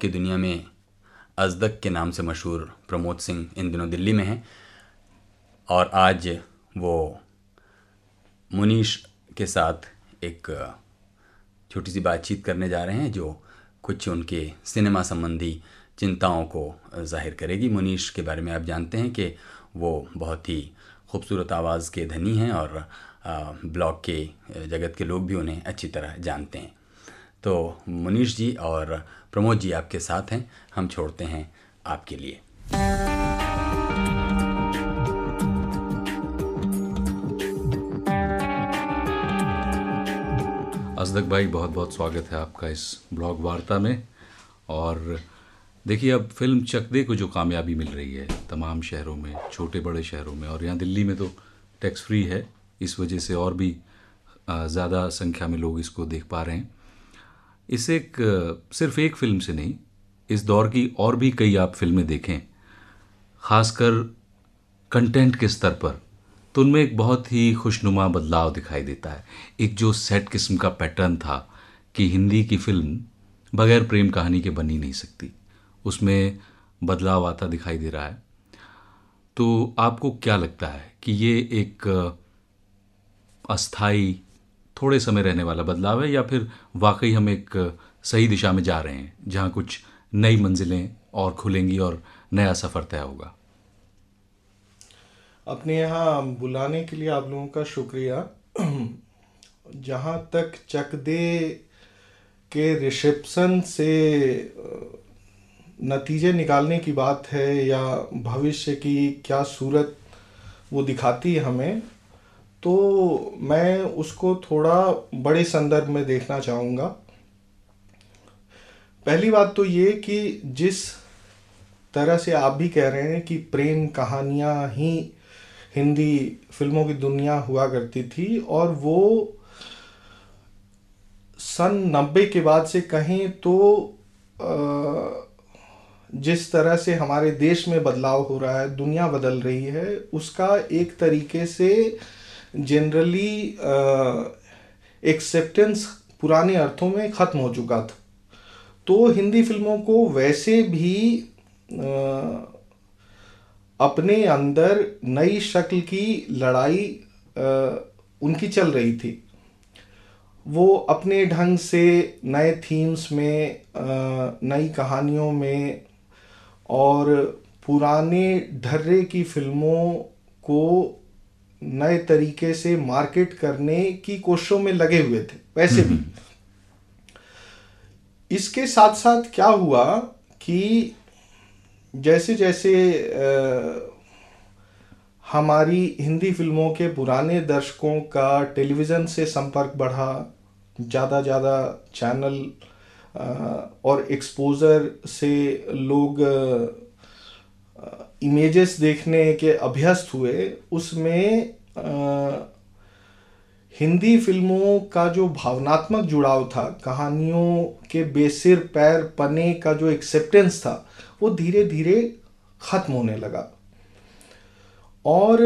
की दुनिया में अजदक के नाम से मशहूर प्रमोद सिंह इन दिनों दिल्ली में हैं। और आज वो मुनीश के साथ एक छोटी सी बातचीत करने जा रहे हैं, जो कुछ उनके सिनेमा संबंधी चिंताओं को ज़ाहिर करेगी। मुनीश के बारे में आप जानते हैं कि वो बहुत ही खूबसूरत आवाज़ के धनी हैं और ब्लॉग के, जगत के लोग भी उन्हें अच्छी तरह जानते हैं। तो मुनीश जी और प्रमोद जी आपके साथ हैं। हम छोड़ते हैं आपके लिए। अजदक भाई बहुत बहुत स्वागत है आपका इस ब्लॉग वार्ता में। और देखिए, अब फ़िल्म चक दे को जो कामयाबी मिल रही है, तमाम शहरों में छोटे बड़े शहरों में, और यहाँ दिल्ली में तो टैक्स फ्री है, इस वजह से और भी ज़्यादा संख्या में लोग इसको देख पा रहे हैं। इस एक सिर्फ़ एक फ़िल्म से नहीं, इस दौर की और भी कई आप फ़िल्में देखें, ख़ासकर कंटेंट के स्तर पर तो उनमें एक बहुत ही खुशनुमा बदलाव दिखाई देता है। एक जो सेट किस्म का पैटर्न था कि हिंदी की फ़िल्म बगैर प्रेम कहानी के बनी नहीं सकती, उसमें बदलाव आता दिखाई दे रहा है। तो आपको क्या लगता है कि ये एक, अस्थाई थोड़े समय रहने वाला बदलाव है, या फिर वाकई हम एक सही दिशा में जा रहे हैं, जहाँ कुछ नई मंजिलें और खुलेंगी और नया सफ़र तय होगा। अपने यहाँ बुलाने के लिए आप लोगों का शुक्रिया। जहाँ तक चक दे के रिसेप्शन से नतीजे निकालने की बात है या भविष्य की क्या सूरत वो दिखाती है हमें तो मैं उसको थोड़ा बड़े संदर्भ में देखना चाहूँगा। पहली बात तो ये कि जिस तरह से आप भी कह रहे हैं कि प्रेम कहानियाँ ही हिंदी फ़िल्मों की दुनिया हुआ करती थी और वो सन नब्बे के बाद से कहें तो जिस तरह से हमारे देश में बदलाव हो रहा है, दुनिया बदल रही है, उसका एक तरीके से जनरली एक्सेप्टेंस पुराने अर्थों में ख़त्म हो चुका था। तो हिंदी फ़िल्मों को वैसे भी आ, अपने अंदर नई शक्ल की लड़ाई आ, उनकी चल रही थी। वो अपने ढंग से नए थीम्स में नई कहानियों में और पुराने ढर्रे की फ़िल्मों को नए तरीके से मार्केट करने की कोशिशों में लगे हुए थे वैसे भी। इसके साथ साथ क्या हुआ कि जैसे जैसे आ, हमारी हिंदी फ़िल्मों के पुराने दर्शकों का टेलीविज़न से संपर्क बढ़ा ज़्यादा ज़्यादा चैनल और एक्सपोज़र से लोग इमेजेस देखने के अभ्यस्त हुए, उसमें हिंदी फ़िल्मों का जो भावनात्मक जुड़ाव था, कहानियों के बेसिर, पैर, पने का जो एक्सेप्टेंस था, वो धीरे धीरे ख़त्म होने लगा। और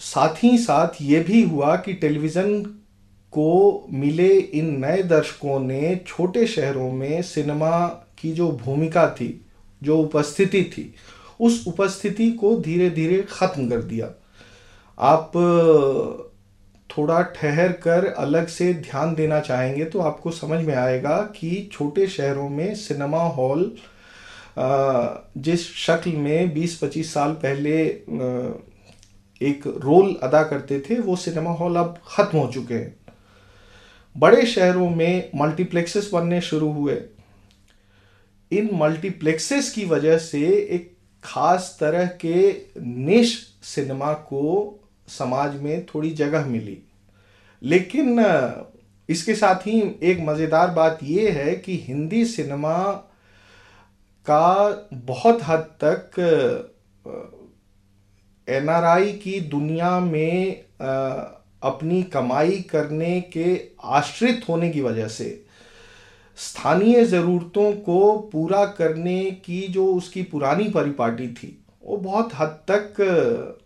साथ ही साथ ये भी हुआ कि टेलीविज़न को मिले इन नए दर्शकों ने छोटे शहरों में सिनेमा की जो भूमिका थी, जो उपस्थिति थी उस उपस्थिति को धीरे धीरे ख़त्म कर दिया। आप थोड़ा ठहर कर अलग से ध्यान देना चाहेंगे तो आपको समझ में आएगा कि छोटे शहरों में सिनेमा हॉल जिस शक्ल में 20-25 साल पहले एक रोल अदा करते थे, वो सिनेमा हॉल अब ख़त्म हो चुके हैं। बड़े शहरों में मल्टीप्लेक्सेस बनने शुरू हुए। इन मल्टीप्लेक्सेस की वजह से एक खास तरह के निश सिनेमा को समाज में थोड़ी जगह मिली। लेकिन इसके साथ ही एक मज़ेदार बात ये है कि हिंदी सिनेमा का बहुत हद तक एनआरआई की दुनिया में अपनी कमाई करने के आश्रित होने की वजह से स्थानीय ज़रूरतों को पूरा करने की जो उसकी पुरानी परिपाटी थी वो बहुत हद तक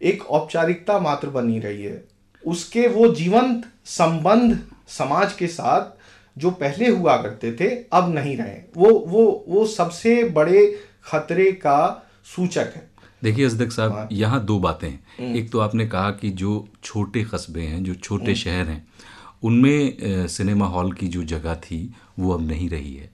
एक औपचारिकता मात्र बनी रही है। उसके वो जीवंत संबंध समाज के साथ जो पहले हुआ करते थे अब नहीं रहे। वो वो वो सबसे बड़े खतरे का सूचक है। देखिए असदक साहब यहाँ दो बातें हैं। एक तो आपने कहा कि जो छोटे कस्बे हैं जो छोटे शहर हैं उनमें सिनेमा हॉल की जो जगह थी, वो अब नहीं रही है।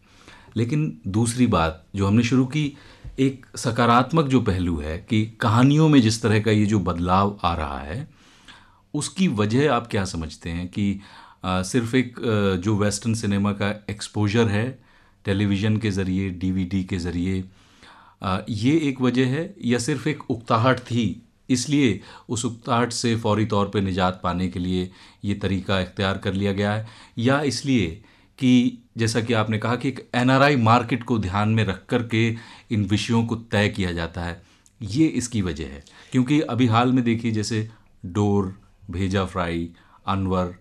लेकिन दूसरी बात जो हमने शुरू की, एक सकारात्मक जो पहलू है कि कहानियों में जिस तरह का ये जो बदलाव आ रहा है, उसकी वजह आप क्या समझते हैं कि सिर्फ़ एक जो वेस्टर्न सिनेमा का एक्सपोजर है, टेलीविज़न के ज़रिए, डीवीडी के ज़रिए ये एक वजह है या सिर्फ़ एक उकताहट थी इसलिए उस उकताहट से फौरी तौर पर निजात पाने के लिए ये तरीका इख्तियार कर लिया गया है। या इसलिए कि जैसा कि आपने कहा कि एक एनआरआई मार्केट को ध्यान में रख कर के इन विषयों को तय किया जाता है, ये इसकी वजह है। क्योंकि अभी हाल में देखिए, जैसे डोर, भेजा फ्राई, अनवर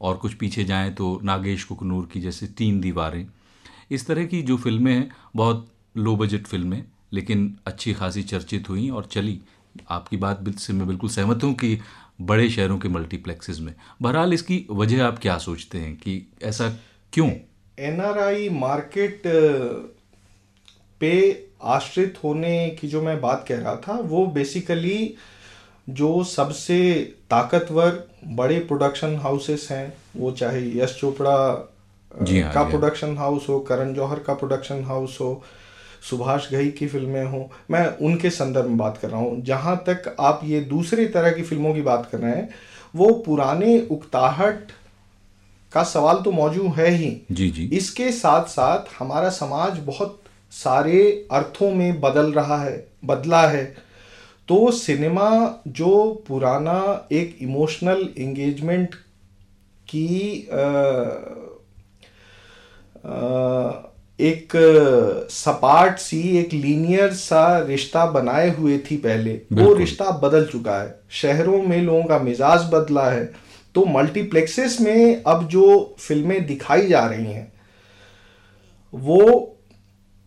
और कुछ पीछे जाएँ तो नागेश कुकनूर की जैसे तीन दीवारें। इस तरह की जो फ़िल्में हैं, बहुत लो बजट फ़िल्में, लेकिन अच्छी खासी चर्चित हुई और चली। आपकी बात से मैं बिल्कुल सहमत हूँ कि बड़े शहरों के मल्टीप्लेक्सेस में बहरहाल इसकी वजह आप क्या सोचते हैं कि ऐसा क्यों एनआरआई मार्केट पे आश्रित होने की जो मैं बात कह रहा था वो बेसिकली जो सबसे ताकतवर बड़े प्रोडक्शन हाउसेस हैं वो चाहे यश चोपड़ा जी हाँ, का प्रोडक्शन। हाउस हो करण जौहर का प्रोडक्शन हाउस हो सुभाष घई की फ़िल्में हों मैं उनके संदर्भ में बात कर रहा हूँ। जहाँ तक आप ये दूसरी तरह की फ़िल्मों की बात कर रहे हैं वो पुराने उकताहट का सवाल तो मौजूद है ही। जी जी। इसके साथ साथ हमारा समाज बहुत सारे अर्थों में बदल रहा है बदला है। तो सिनेमा जो पुराना एक इमोशनल एंगेजमेंट की आ, आ, एक सपाट सी एक लीनियर सा रिश्ता बनाए हुए थी पहले। वो रिश्ता बदल चुका है। शहरों में लोगों का मिजाज बदला है। तो मल्टीप्लेक्सेस में अब जो फ़िल्में दिखाई जा रही हैं वो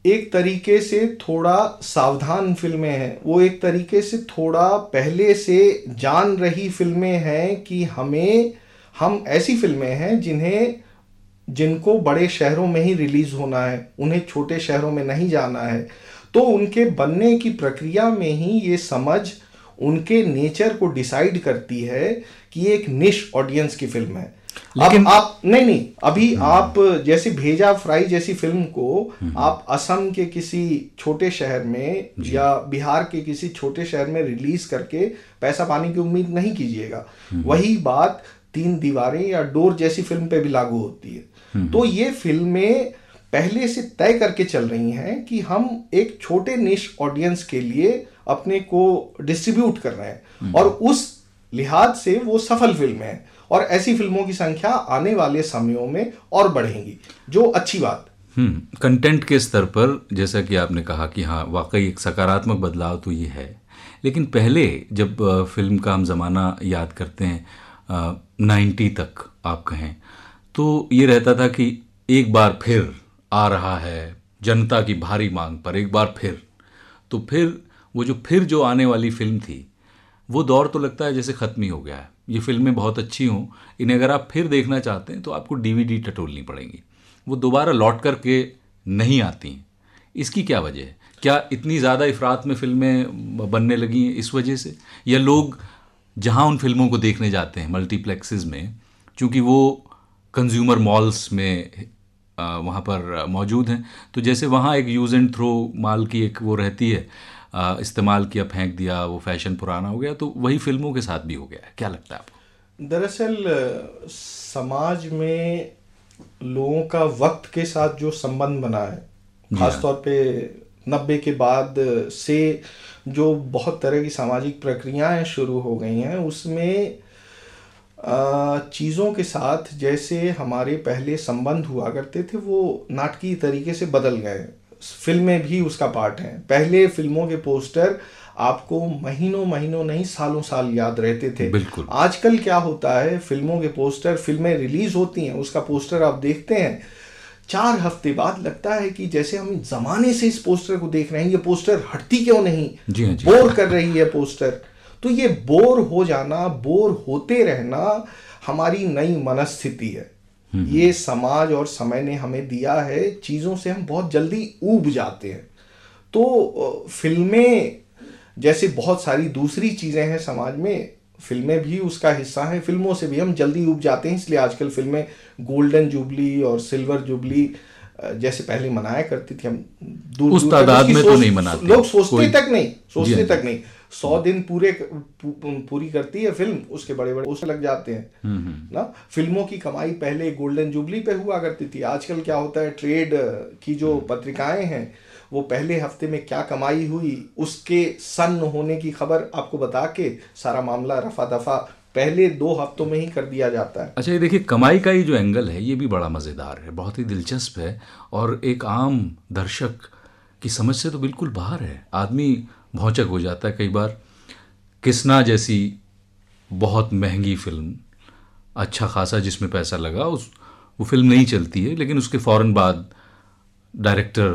एक तरीके से थोड़ा सावधान फ़िल्में हैं। वो एक तरीके से थोड़ा पहले से जान रही फ़िल्में हैं कि हमें हम ऐसी फ़िल्में हैं जिन्हें जिनको बड़े शहरों में ही रिलीज़ होना है उन्हें छोटे शहरों में नहीं जाना है तो उनके बनने की प्रक्रिया में ही ये समझ उनके नेचर को डिसाइड करती है कि एक निश ऑडियंस की फ़िल्म है लेकिन अब आप नहीं नहीं अभी हम्म। आप जैसे भेजा फ्राई जैसी फ़िल्म को हम्म। आप असम के किसी छोटे शहर में या बिहार के किसी छोटे शहर में रिलीज़ करके पैसा पाने की उम्मीद नहीं कीजिएगा हम्म। वही बात तीन दीवारें या डोर जैसी फ़िल्म पे भी लागू होती है। तो ये फ़िल्में पहले से तय करके चल रही हैं कि हम एक छोटे निश ऑडियंस के लिए अपने को डिस्ट्रीब्यूट कर रहे हैं। हम्म। और उस लिहाज से वो सफल फ़िल्में हैं और ऐसी फ़िल्मों की संख्या आने वाले समयों में और बढ़ेंगी जो अच्छी बात। हम्म। कंटेंट के स्तर पर जैसा कि आपने कहा कि हाँ वाकई एक सकारात्मक बदलाव तो ये है। लेकिन पहले जब फ़िल्म का हम ज़माना याद करते हैं नाइन्टी तक आप कहें तो ये रहता था कि एक बार फिर आ रहा है, जनता की भारी मांग पर एक बार फिर। तो फिर, वो जो फिर जो आने वाली फ़िल्म थी, वो दौर तो लगता है जैसे ख़त्म ही हो गया है। ये फ़िल्में बहुत अच्छी हों, इन्हें अगर आप फिर देखना चाहते हैं तो आपको डीवीडी टटोलनी पड़ेंगी। वो दोबारा लौट कर के नहीं आती इसकी क्या वजह है? क्या इतनी ज़्यादा इफ़रात में फ़िल्में बनने लगी हैं इस वजह से? या लोग जहाँ उन फ़िल्मों को देखने जाते हैं, मल्टीप्लेक्सेस में चूँकि वो कंज्यूमर मॉल्स में वहाँ पर मौजूद हैं। तो जैसे वहाँ एक यूज़ एंड थ्रो माल की एक वो रहती है इस्तेमाल किया फेंक दिया वो फ़ैशन पुराना हो गया तो वही फ़िल्मों के साथ भी हो गया है। क्या लगता है आपको? दरअसल समाज में लोगों का वक्त के साथ जो संबंध बना है खासतौर हाँ। पे नब्बे के बाद से जो बहुत तरह की सामाजिक प्रक्रियाएँ शुरू हो गई हैं उसमें चीज़ों के साथ जैसे हमारे पहले संबंध हुआ करते थे वो नाटकीय तरीके से बदल गए। फ़िल्में भी उसका पार्ट हैं। पहले फ़िल्मों के पोस्टर आपको महीनों महीनों नहीं सालों साल याद रहते थे। बिल्कुल। आजकल क्या होता है फ़िल्मों के पोस्टर फ़िल्में रिलीज़ होती हैं उसका पोस्टर आप देखते हैं। चार हफ़्ते बाद लगता है कि जैसे हम जमाने से इस पोस्टर को देख रहे हैं ये पोस्टर हटती क्यों नहीं? जी हाँ जी बोर कर रही है पोस्टर। तो ये बोर हो जाना बोर होते रहना हमारी नई मनस्थिति है। ये समाज और समय ने हमें दिया है चीज़ों से हम बहुत जल्दी ऊब जाते हैं। तो फ़िल्में जैसे बहुत सारी दूसरी चीज़ें हैं समाज में फ़िल्में भी उसका हिस्सा हैं फ़िल्मों से भी हम जल्दी उब जाते हैं इसलिए आजकल फ़िल्में गोल्डन जुबली और सिल्वर जुबली जैसे पहले मनाया करती थी हम दूर उस दूर तादाद में तो नहीं मनाते। लोग सोचते तक नहीं सोचते तक नहीं। सौ दिन पूरे पूरी करती है फ़िल्म उसके बड़े बड़े उससे लग जाते हैं ना? फ़िल्मों की कमाई पहले गोल्डन जुबली पे हुआ करती थी आजकल क्या होता है ट्रेड की जो पत्रिकाएँ हैं वो पहले हफ़्ते में क्या कमाई हुई उसके सन होने की खबर आपको बता के सारा मामला रफा दफ़ा पहले दो हफ्तों में ही कर दिया जाता है। अच्छा ये देखिए कमाई का ही जो एंगल है ये भी बड़ा मज़ेदार है बहुत ही दिलचस्प है और एक आम दर्शक की समझ से तो बिल्कुल बाहर है। आदमी भौचक हो जाता है कई बार। किसना जैसी बहुत महँगी फ़िल्म अच्छा खासा जिसमें पैसा लगा, उस, वो फ़िल्म नहीं चलती है, लेकिन उसके फ़ौरन बाद डायरेक्टर,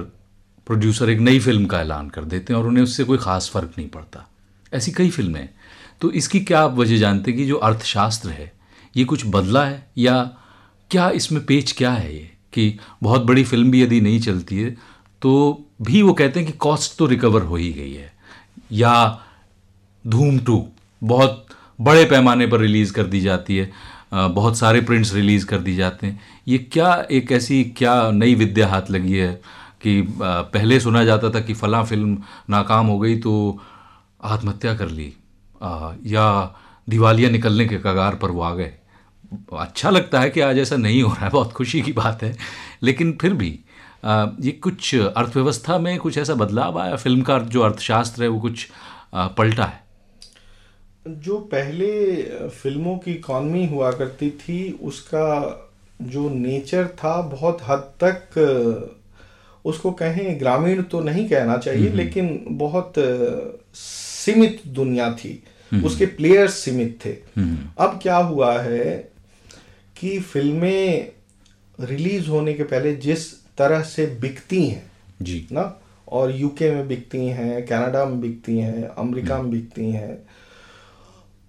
प्रोड्यूसर एक नई फ़िल्म का ऐलान कर देते हैं और उन्हें उससे कोई ख़ास फ़र्क नहीं पड़ता। ऐसी कई फ़िल्में हैं। तो इसकी क्या आप वजह जानते कि जो अर्थशास्त्र है, ये कुछ बदला है? या क्या इसमें पेच क्या है ये, कि बहुत बड़ी फ़िल्म भी यदि नहीं चलती है तो भी वो कहते हैं कि कॉस्ट तो रिकवर हो ही गई है। या धूम टू, बहुत बड़े पैमाने पर रिलीज़ कर दी जाती है बहुत सारे प्रिंट्स रिलीज़ कर दी जाते हैं। ये क्या एक ऐसी, क्या नई विद्या हाथ लगी है कि पहले सुना जाता था कि फ़लाँ फ़िल्म नाकाम हो गई तो आत्महत्या कर ली या दिवालिया निकलने के कगार पर वो आ गए। अच्छा लगता है कि आज ऐसा नहीं हो रहा है, बहुत खुशी की बात है, लेकिन फिर भी ये कुछ अर्थव्यवस्था में कुछ ऐसा बदलाव आया? फ़िल्म का जो अर्थशास्त्र है वो कुछ पलटा है? जो पहले फ़िल्मों की इकॉनमी हुआ करती थी उसका जो नेचर था बहुत हद तक उसको कहें ग्रामीण तो नहीं कहना चाहिए लेकिन बहुत सीमित दुनिया थी। उसके प्लेयर्स सीमित थे। अब क्या हुआ है कि फ़िल्में रिलीज़ होने के पहले जिस तरह से बिकती हैं जी। ना? और यूके में बिकती हैं कनाडा में बिकती हैं अमेरिका में बिकती हैं।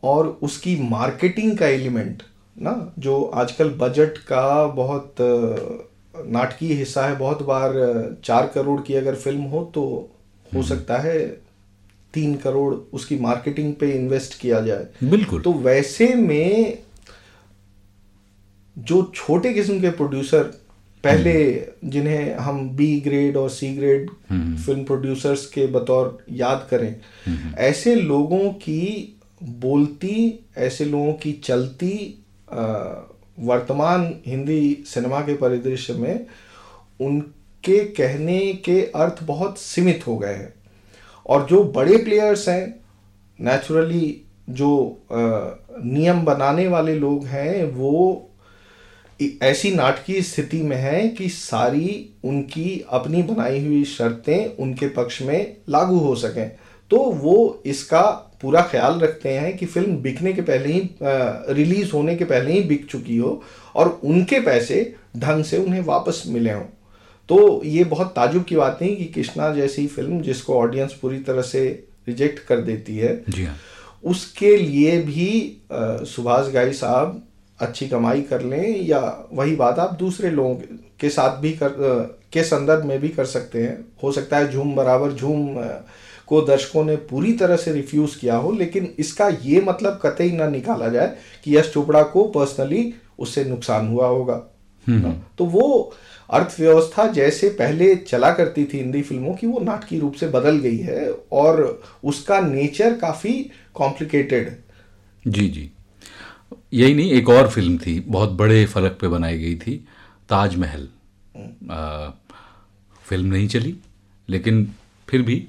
और उसकी मार्केटिंग का एलिमेंट ना? जो आजकल बजट का बहुत नाटकीय हिस्सा है बहुत बार चार करोड़ की अगर फ़िल्म हो तो हो सकता है तीन करोड़ उसकी मार्केटिंग पे इन्वेस्ट किया जाए। बिल्कुल। तो वैसे में जो छोटे किस्म के प्रोड्यूसर पहले जिन्हें हम बी ग्रेड और सी ग्रेड फ़िल्म प्रोड्यूसर्स के बतौर याद करें ऐसे लोगों की बोलती ऐसे लोगों की चलती अ, वर्तमान हिंदी सिनेमा के परिदृश्य में उनके कहने के अर्थ बहुत सीमित हो गए हैं। और जो बड़े प्लेयर्स हैं नेचुरली जो अ, नियम बनाने वाले लोग हैं वो ऐसी नाटकीय स्थिति में है कि सारी उनकी अपनी बनाई हुई शर्तें उनके पक्ष में लागू हो सकें। तो वो इसका पूरा ख्याल रखते हैं कि फ़िल्म बिकने के पहले ही रिलीज़ होने के पहले ही बिक चुकी हो और उनके पैसे ढंग से उन्हें वापस मिले हों। तो ये बहुत ताजुब की बात नहीं कि कृष्णा जैसी फ़िल्म जिसको ऑडियंस पूरी तरह से रिजेक्ट कर देती है जी हाँ। उसके लिए भी सुभाष घाई साहब अच्छी कमाई कर लें या वही बात आप दूसरे लोगों के- साथ भी कर के संदर्भ में भी कर सकते हैं। हो सकता है झूम बराबर झूम को दर्शकों ने पूरी तरह से रिफ्यूज किया हो लेकिन इसका ये मतलब कतई ना निकाला जाए कि यश चोपड़ा को पर्सनली उससे नुकसान हुआ होगा। तो वो अर्थव्यवस्था जैसे पहले चला करती थी हिंदी फ़िल्मों की वो नाटकीय रूप से बदल गई है और उसका नेचर काफ़ी कॉम्प्लिकेटेड जी जी। यही नहीं एक और फ़िल्म थी बहुत बड़े फलक पे बनाई गई थी ताजमहल। फ़िल्म नहीं चली लेकिन फिर भी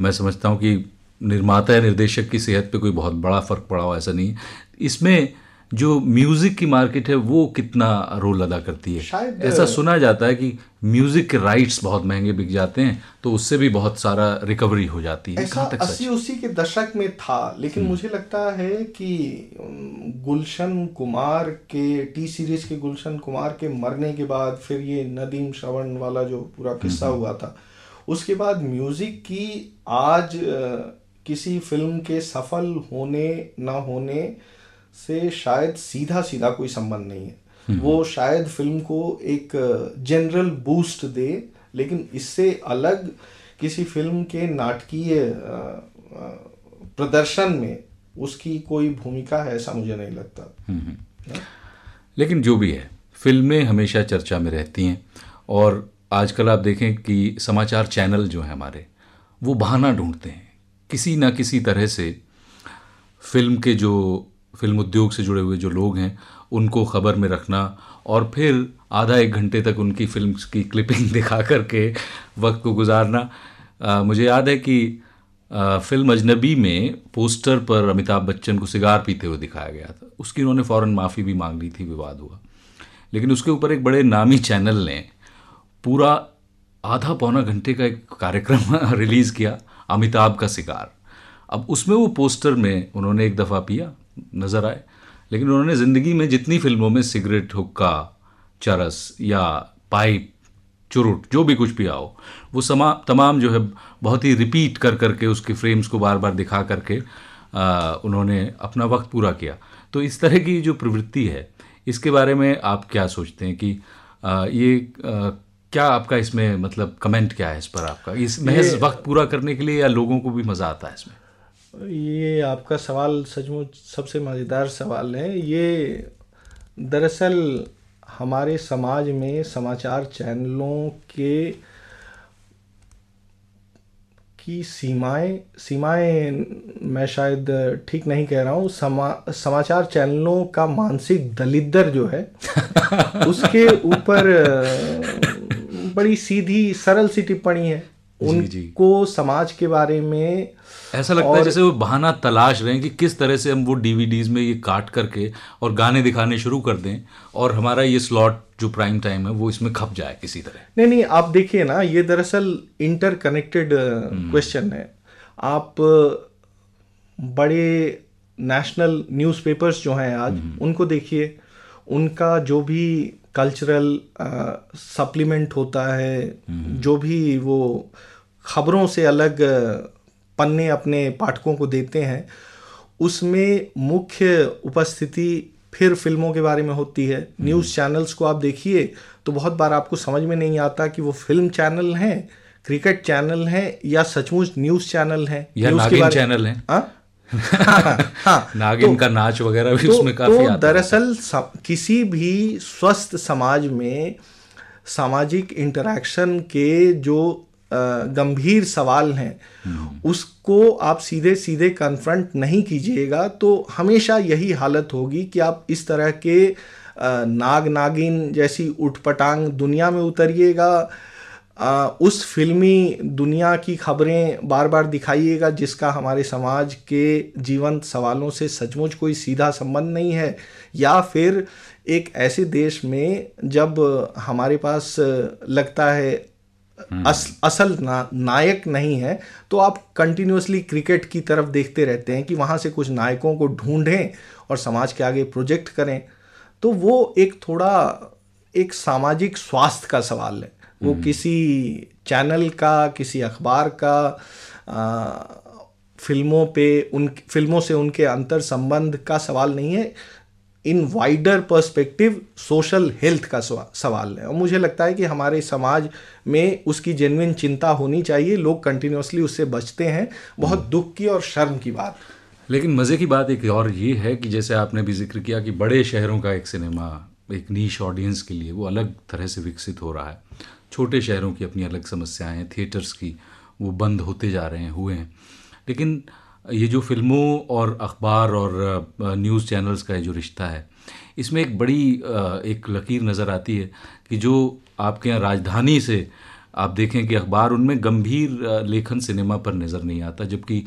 मैं समझता हूँ कि निर्माता या निर्देशक की सेहत पे कोई बहुत बड़ा फ़र्क पड़ा हो ऐसा नहीं है। इसमें जो म्यूज़िक की मार्केट है वो कितना रोल अदा करती है? शायद- ऐसा सुना जाता है कि म्यूज़िक के राइट्स बहुत महँगे बिक जाते हैं तो उससे भी बहुत सारा रिकवरी हो जाती है। ऐसा तक अस्सी उसी के दशक में था लेकिन मुझे लगता है कि गुलशन कुमार के टी सीरीज़ के गुलशन कुमार के मरने के बाद फिर ये नदीम श्रवण वाला जो पूरा किस्सा हुआ था उसके बाद म्यूज़िक की आज किसी फ़िल्म के सफल होने ना होने से शायद सीधा सीधा कोई संबंध नहीं है। वो शायद फ़िल्म को एक जनरल बूस्ट दे लेकिन इससे अलग किसी फ़िल्म के नाटकीय प्रदर्शन में उसकी कोई भूमिका है ऐसा मुझे नहीं लगता। लेकिन जो भी है फ़िल्में हमेशा चर्चा में रहती हैं और आजकल आप देखें कि समाचार चैनल जो हैं हमारे वो बहाना ढूंढते हैं। किसी ना किसी तरह से फ़िल्म के जो फ़िल्म उद्योग से जुड़े हुए जो लोग हैं उनको खबर में रखना और फिर आधा एक घंटे तक उनकी फ़िल्म की क्लिपिंग दिखा करके वक्त को गुजारना। अ, मुझे याद है कि अ, फ़िल्म अजनबी में पोस्टर पर अमिताभ बच्चन को सिगार पीते हुए दिखाया गया था। उसकी उन्होंने फ़ौरन माफ़ी भी मांग ली थी विवाद हुआ। लेकिन उसके ऊपर एक बड़े नामी चैनल ने पूरा आधा पौना घंटे का एक कार्यक्रम रिलीज़ किया अमिताभ का सिगार। अब उसमें वो पोस्टर में उन्होंने एक दफ़ा पिया नज़र आए। लेकिन उन्होंने ज़िंदगी में जितनी फ़िल्मों में सिगरेट हुक्का चरस या पाइप चुरुट जो भी कुछ पिया हो वो समा तमाम जो है बहुत ही रिपीट कर करके उसके फ्रेम्स को बार बार दिखा करके आ, उन्होंने अपना वक्त पूरा किया। तो इस तरह की जो प्रवृत्ति है इसके बारे में आप क्या सोचते हैं कि आ, ये आ, क्या आपका इसमें मतलब कमेंट क्या है इस पर आपका? इस महज वक्त पूरा करने के लिए या लोगों को भी मज़ा आता है इसमें? ये आपका सवाल सचमुच सबसे मज़ेदार सवाल है ये दरअसल हमारे समाज में समाचार चैनलों के की सीमाएँ सीमाएँ मैं शायद ठीक नहीं कह रहा हूँ समा समाचार चैनलों का मानसिक दलिद्र जो है उसके ऊपर बड़ी सीधी सरल सी टिप्पणी है। उनको समाज के बारे में ऐसा लगता है जैसे वो बहाना तलाश रहे हैं कि किस तरह से हम वो डीवीडीज में ये काट करके और गाने दिखाने शुरू कर दें और हमारा ये स्लॉट जो प्राइम टाइम है वो इसमें खप जाए किसी तरह। नहीं नहीं आप देखिए ना ये दरअसल इंटरकनेक्टेड क्वेश्चन है। आप बड़े नेशनल न्यूज़पेपर्स जो हैं आज उनको देखिए उनका जो भी कल्चरल सप्लीमेंट होता है जो भी वो खबरों से अलग पन्ने अपने पाठकों को देते हैं। उसमें मुख्य उपस्थिति फिर फ़िल्मों के बारे में होती है। न्यूज़ चैनल्स को आप देखिए तो बहुत बार आपको समझ में नहीं आता कि वो फ़िल्म चैनल हैं क्रिकेट चैनल हैं या सचमुच न्यूज़ चैनल हैं। या न्यूज़ नागिन चैनल हैं। हाँ? हाँ, हाँ नागिन का नाच वगैरह भी तो, उसमें काफ़ी तो आता है। दरअसल किसी भी स्वस्थ समाज में सामाजिक इंटरेक्शन के जो गंभीर सवाल हैं। उसको आप सीधे सीधे कन्फ्रंट नहीं कीजिएगा तो हमेशा यही हालत होगी कि आप इस तरह के नाग नागिन जैसी उठपटांग दुनिया में उतरिएगा। उस फिल्मी दुनिया की खबरें बार बार दिखाइएगा जिसका हमारे समाज के जीवंत सवालों से सचमुच कोई सीधा संबंध नहीं है। या फिर एक ऐसे देश में जब हमारे पास लगता है अस, असल ना, नायक नहीं है तो आप कंटिन्यूसली क्रिकेट की तरफ़ देखते रहते हैं कि वहाँ से कुछ नायकों को ढूंढें और समाज के आगे प्रोजेक्ट करें। तो वो एक थोड़ा एक सामाजिक स्वास्थ्य का सवाल है। वो किसी चैनल का किसी अखबार का आ, फ़िल्मों पे उन फ़िल्मों से उनके अंतर संबंध का सवाल नहीं है। In wider perspective social health का सवाल है। और मुझे लगता है कि हमारे समाज में उसकी जेनविन चिंता होनी चाहिए। लोग कंटिन्यूसली उससे बचते हैं। बहुत दुख की और शर्म की बात। लेकिन मज़े की बात एक और ये है कि जैसे आपने भी ज़िक्र किया कि बड़े शहरों का एक सिनेमा एक नीश ऑडियंस के लिए वो अलग तरह से विकसित हो रहा है। छोटे शहरों की अपनी अलग समस्याएँ हैं थिएटर्स की वो बंद होते जा रहे हैं हुए हैं। लेकिन ये जो फ़िल्मों और अखबार और न्यूज़ चैनल्स का जो रिश्ता है, इसमें एक बड़ी एक लकीर नज़र आती है कि जो आपके यहाँ राजधानी से आप देखें कि अखबार उनमें गंभीर लेखन सिनेमा पर नज़र नहीं आता, जबकि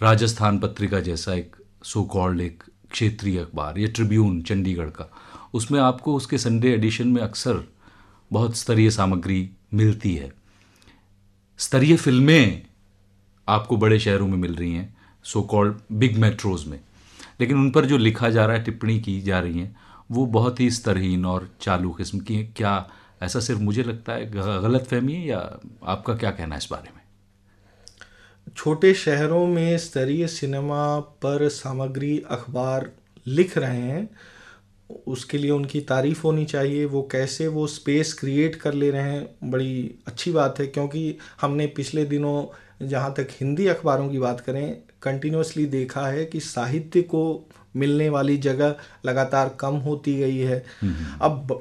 राजस्थान पत्रिका जैसा एक सो कॉल्ड एक क्षेत्रीय अखबार, या ट्रिब्यून चंडीगढ़ का, उसमें आपको उसके संडे एडिशन में अक्सर बहुत स्तरीय सामग्री मिलती है। स्तरीय फ़िल्में आपको बड़े शहरों में मिल रही हैं सो कॉल्ड बिग मेट्रोज में। लेकिन उन पर जो लिखा जा रहा है, टिप्पणी की जा रही हैं, वो बहुत ही स्तरहीन और चालू किस्म की हैं। क्या ऐसा सिर्फ़ मुझे लगता है गलत फहमी है या आपका क्या कहना है इस बारे में? छोटे शहरों में स्तरीय सिनेमा पर सामग्री अखबार लिख रहे हैं, उसके लिए उनकी तारीफ़ होनी चाहिए, वो कैसे वो स्पेस क्रिएट कर ले रहे हैं, बड़ी अच्छी बात है, क्योंकि हमने पिछले दिनों जहाँ तक हिंदी अखबारों की बात करें कंटिन्यूसली देखा है कि साहित्य को मिलने वाली जगह लगातार कम होती गई है। अब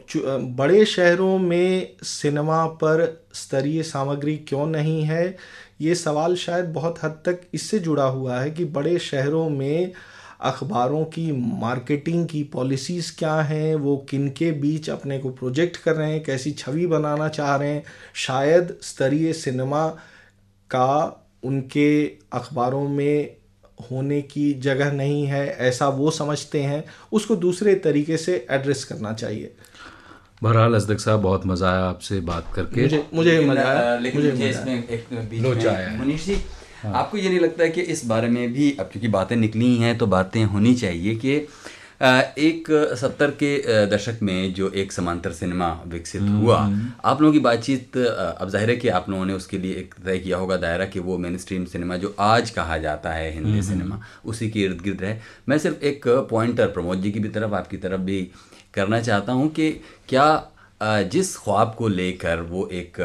बड़े शहरों में सिनेमा पर स्तरीय सामग्री क्यों नहीं है? ये सवाल शायद बहुत हद तक इससे जुड़ा हुआ है कि बड़े शहरों में अखबारों की मार्केटिंग की पॉलिसीज़ क्या हैं? वो किन के बीच अपने को प्रोजेक्ट कर रहे हैं? कैसी छवि बनाना चाह रहे हैं? शायद स्तरीय सिनेमा का उनके अखबारों में होने की जगह नहीं है ऐसा वो समझते हैं उसको दूसरे तरीके से एड्रेस करना चाहिए। बहरहाल अजदक साहब बहुत मज़ा आया आपसे बात करके। मुझे मुझे मज़ा आया। लेकिन मुझे इसमें एक बीच में मुनीश जी हाँ। आपको ये नहीं लगता है कि इस बारे में भी अब क्योंकि बातें निकली हैं तो बातें होनी चाहिए कि एक सत्तर के दशक में जो एक समांतर सिनेमा विकसित हम्म, हुआ। आप लोगों की बातचीत अब ज़ाहिर है कि आप लोगों ने उसके लिए एक तय किया होगा दायरा कि वो मेन स्ट्रीम सिनेमा जो आज कहा जाता है हिंदी हम्म, सिनेमा उसी के इर्द गिर्द रहे मैं सिर्फ़ एक पॉइंटर प्रमोद जी की भी तरफ़ आपकी तरफ़ भी करना चाहता हूँ कि क्या जिस ख्वाब को लेकर वो एक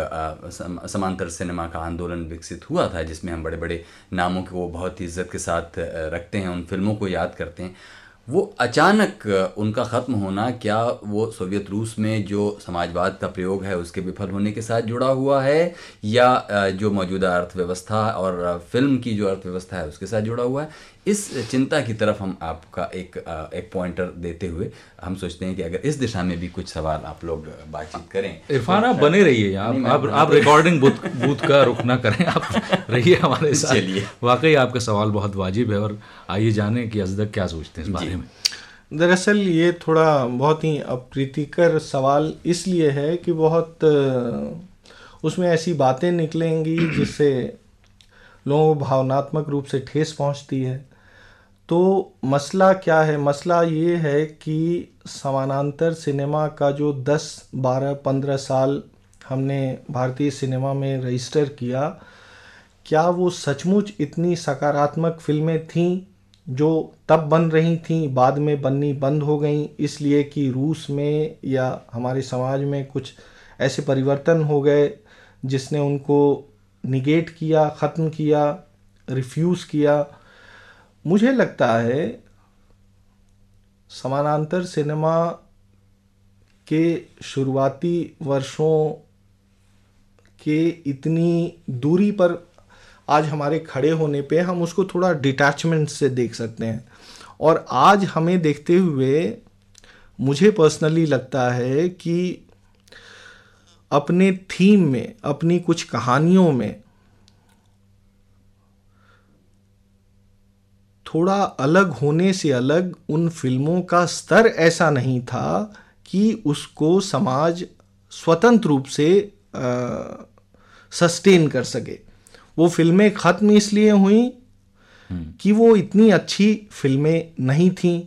समांतर सिनेमा का आंदोलन विकसित हुआ था जिसमें हम बड़े बड़े नामों को बहुत ही इज़्ज़त के साथ रखते हैं उन फ़िल्मों को याद करते हैं वो अचानक उनका ख़त्म होना क्या वो सोवियत रूस में जो समाजवाद का प्रयोग है उसके विफल होने के साथ जुड़ा हुआ है? या जो मौजूदा अर्थव्यवस्था और फ़िल्म की जो अर्थव्यवस्था है उसके साथ जुड़ा हुआ है? इस चिंता की तरफ़ हम आपका एक एक पॉइंटर देते हुए हम सोचते हैं कि अगर इस दिशा में भी कुछ सवाल आप लोग बातचीत करें इरफान आप बने रहिए आप आप, आप रिकॉर्डिंग बूथ बूथ का रुख ना करें। आप रहिए हमारे साथ। चलिए। वाकई आपका सवाल बहुत वाजिब है और आइए जाने कि अजदक क्या सोचते हैं इस बारे में। दरअसल ये थोड़ा बहुत ही अप्रीतिकर सवाल इसलिए है कि बहुत उसमें ऐसी बातें निकलेंगी जिससे लोगों को भावनात्मक रूप से ठेस पहुँचती है। तो मसला क्या है? मसला ये है कि समानांतर सिनेमा का जो 10, 12, 15 साल हमने भारतीय सिनेमा में रजिस्टर किया क्या वो सचमुच इतनी सकारात्मक फ़िल्में थीं जो तब बन रही थीं बाद में बननी बंद हो गई इसलिए कि रूस में या हमारे समाज में कुछ ऐसे परिवर्तन हो गए जिसने उनको निगेट किया ख़त्म किया रिफ्यूज़ किया मुझे लगता है समानांतर सिनेमा के शुरुआती वर्षों के इतनी दूरी पर आज हमारे खड़े होने पे हम उसको थोड़ा डिटैचमेंट से देख सकते हैं। और आज हमें देखते हुए मुझे पर्सनली लगता है कि अपने थीम में, अपनी कुछ कहानियों में थोड़ा अलग होने से अलग उन फ़िल्मों का स्तर ऐसा नहीं था कि उसको समाज स्वतंत्र रूप से सस्टेन कर सके। वो फ़िल्में ख़त्म इसलिए हुई हम्म। कि वो इतनी अच्छी फ़िल्में नहीं थीं।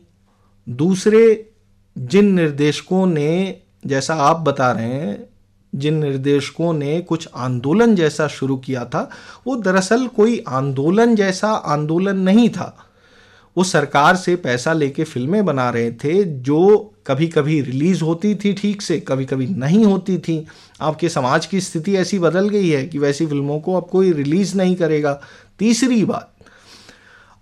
दूसरे जिन निर्देशकों ने जैसा आप बता रहे हैं जिन निर्देशकों ने कुछ आंदोलन जैसा शुरू किया था वो दरअसल कोई आंदोलन जैसा आंदोलन नहीं था। वो सरकार से पैसा लेके फ़िल्में बना रहे थे, जो कभी कभी रिलीज़ होती थी ठीक से कभी कभी नहीं होती थी। आपके समाज की स्थिति ऐसी बदल गई है कि वैसी फ़िल्मों को अब कोई रिलीज़ नहीं करेगा। तीसरी बात,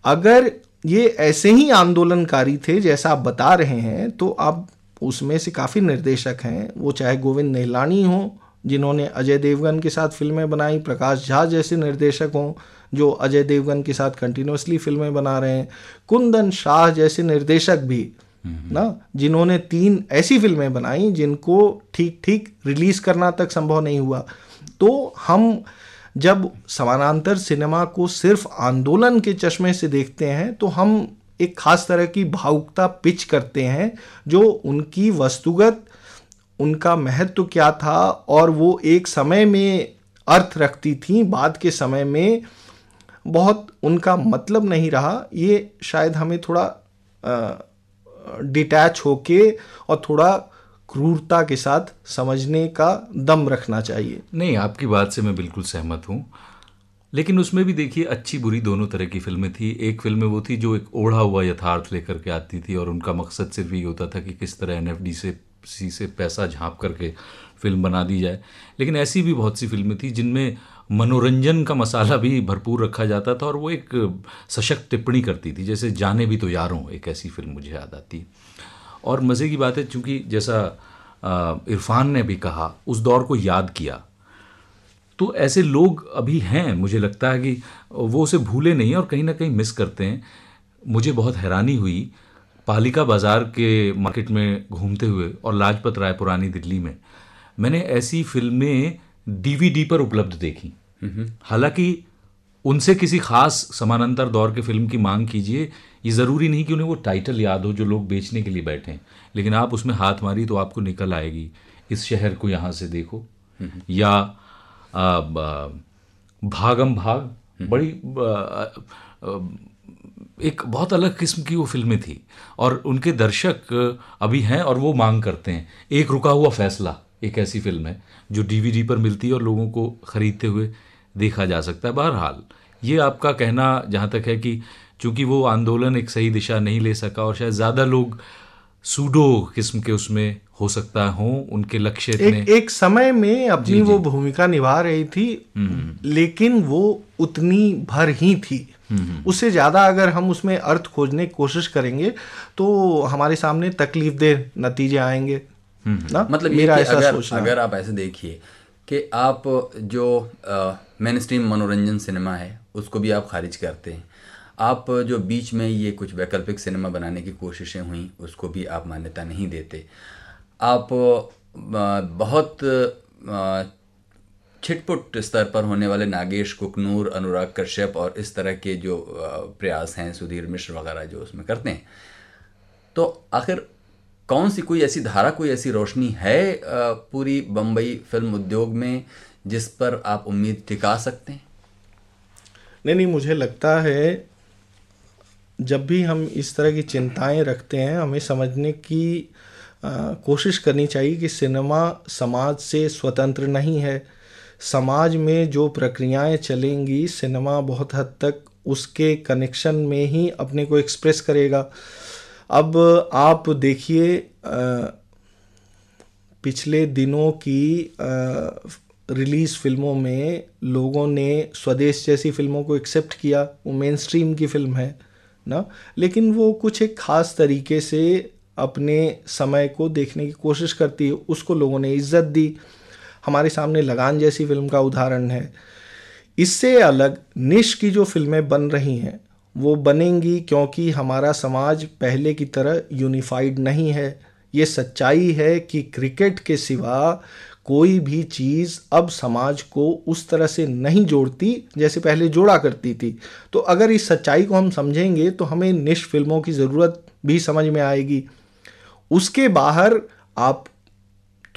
अगर ये ऐसे ही आंदोलनकारी थे जैसा आप बता रहे हैं तो आप उसमें से काफ़ी निर्देशक हैं। वो चाहे गोविंद नेहलानी हों, जिन्होंने अजय देवगन के साथ फ़िल्में बनाई, प्रकाश झा जैसे निर्देशक हों जो अजय देवगन के साथ कंटिन्यूसली फ़िल्में बना रहे हैं। कुंदन शाह जैसे निर्देशक भी ना जिन्होंने तीन ऐसी फ़िल्में बनाई जिनको ठीक ठीक रिलीज़ करना तक संभव नहीं हुआ। तो हम जब समानांतर सिनेमा को सिर्फ़ आंदोलन के चश्मे से देखते हैं तो हम एक खास तरह की भावुकता पिच करते हैं जो उनकी वस्तुगत उनका महत्व क्या था और वो एक समय में अर्थ रखती थी बाद के समय में बहुत उनका मतलब नहीं रहा। ये शायद हमें थोड़ा डिटैच होके और थोड़ा क्रूरता के साथ समझने का दम रखना चाहिए। नहीं, आपकी बात से मैं बिल्कुल सहमत हूँ। लेकिन उसमें भी देखिए, अच्छी बुरी दोनों तरह की फ़िल्में थी। एक फ़िल्में वो थी जो एक ओढ़ा हुआ यथार्थ लेकर के आती थी और उनका मकसद सिर्फ़ ये होता था कि किस तरह एनएफडी से सी से पैसा झाँप करके फ़िल्म बना दी जाए। लेकिन ऐसी भी बहुत सी फ़िल्में थी जिनमें मनोरंजन का मसाला भी भरपूर रखा जाता था और वो एक सशक्त टिप्पणी करती थी, जैसे जाने भी तो यारों, एक ऐसी फ़िल्म मुझे याद आती। है और मज़े की बात है, चूँकि जैसा इरफान ने भी कहा, उस दौर को याद किया। तो ऐसे लोग अभी हैं, मुझे लगता है कि वो उसे भूले नहीं और कहीं ना कहीं मिस करते हैं। मुझे बहुत हैरानी हुई पालिका बाज़ार के मार्केट में घूमते हुए और लाजपत राय पुरानी दिल्ली में मैंने ऐसी फ़िल्में डीवीडी पर उपलब्ध देखी। हालाँकि उनसे किसी खास समानांतर दौर के फ़िल्म की मांग कीजिए ये ज़रूरी नहीं कि उन्हें वो टाइटल याद हो जो लोग बेचने के लिए बैठे हैं। लेकिन आप उसमें हाथ मारी तो आपको निकल आएगी। इस शहर को यहाँ से देखो। या आ, भागम भाग। बड़ी आ, एक बहुत अलग किस्म की वो फ़िल्में थी और उनके दर्शक अभी हैं और वो मांग करते हैं। एक रुका हुआ फैसला, एक ऐसी फ़िल्म है, जो डीवीडी पर मिलती है और लोगों को ख़रीदते हुए देखा जा सकता है। बहरहाल, ये आपका कहना जहाँ तक है कि चूँकि वो आंदोलन एक सही दिशा नहीं ले सका और शायद ज़्यादा लोग सूडो किस्म के उसमें हो सकता हो उनके लक्ष्य एक, एक समय में अपनी वो भूमिका निभा रही थी हम्म। लेकिन वो उतनी भर ही थी। हम्म। उससे ज़्यादा अगर हम उसमें अर्थ खोजने की कोशिश करेंगे तो हमारे सामने तकलीफ़ दे नतीजे आएँगे। हम्म। ना? मतलब मेरा ऐसा अगर, अगर आप ऐसे देखिए कि आप जो मेन स्ट्रीम मनोरंजन सिनेमा है उसको भी आप खारिज करते हैं। आप जो बीच में ये कुछ वैकल्पिक सिनेमा बनाने की कोशिशें हुई उसको भी आप मान्यता नहीं देते। आप बहुत छिटपुट स्तर पर होने वाले नागेश कुकनूर, अनुराग कश्यप और इस तरह के जो प्रयास हैं सुधीर मिश्र वगैरह जो उसमें करते हैं। तो आखिर कौन सी कोई ऐसी धारा, कोई ऐसी रोशनी है पूरी बम्बई फ़िल्म उद्योग में जिस पर आप उम्मीद टिका सकते हैं? नहीं नहीं, मुझे लगता है जब भी हम इस तरह की चिंताएँ रखते हैं, हमें समझने की कोशिश करनी चाहिए कि सिनेमा समाज से स्वतंत्र नहीं है। समाज में जो प्रक्रियाएँ चलेंगी, सिनेमा बहुत हद तक उसके कनेक्शन में ही अपने को एक्सप्रेस करेगा। अब आप देखिए पिछले दिनों की रिलीज़ फ़िल्मों में लोगों ने स्वदेश जैसी फ़िल्मों को एक्सेप्ट किया। वो मेन स्ट्रीम की फ़िल्म है, ना? लेकिन वो कुछ एक ख़ास तरीके से अपने समय को देखने की कोशिश करती है, उसको लोगों ने इज़्ज़त दी। हमारे सामने लगान जैसी फ़िल्म का उदाहरण है। इससे अलग निश की जो फ़िल्में बन रही हैं, वो बनेंगी क्योंकि हमारा समाज पहले की तरह यूनिफाइड नहीं है। ये सच्चाई है कि क्रिकेट के सिवा कोई भी चीज़ अब समाज को उस तरह से नहीं जोड़ती जैसे पहले जोड़ा करती थी। तो अगर इस सच्चाई को हम समझेंगे तो हमें निश फ़िल्मों की ज़रूरत भी समझ में आएगी। उसके बाहर आप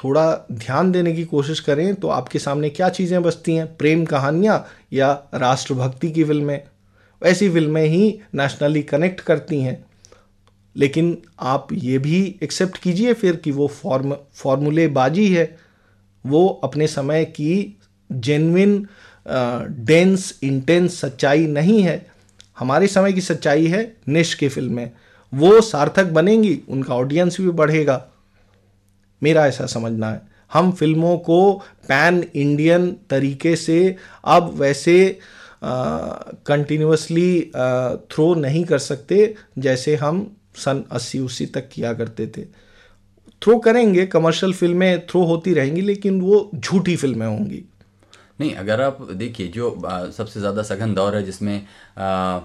थोड़ा ध्यान देने की कोशिश करें तो आपके सामने क्या चीज़ें बचती हैं? प्रेम कहानियाँ या राष्ट्रभक्ति की फ़िल्में? ऐसी फ़िल्में ही नेशनली कनेक्ट करती हैं। लेकिन आप ये भी एक्सेप्ट कीजिए फिर कि वो फॉर्म फॉर्मूले बाजी है। वो अपने समय की जेनविन डेंस इंटेंस सच्चाई नहीं है। हमारे समय की सच्चाई है निश की फ़िल्में। वो सार्थक बनेंगी उनका ऑडियंस भी बढ़ेगा। मेरा ऐसा समझना है। हम फ़िल्मों को पैन इंडियन तरीके से अब वैसे कंटिन्यूसली थ्रो नहीं कर सकते जैसे हम सन अस्सी उसी तक किया करते थे। थ्रो करेंगे कमर्शियल फ़िल्में थ्रो होती रहेंगी लेकिन वो झूठी फ़िल्में होंगी। नहीं अगर आप देखिए जो आ, सबसे ज़्यादा सघन दौर है जिसमें आ,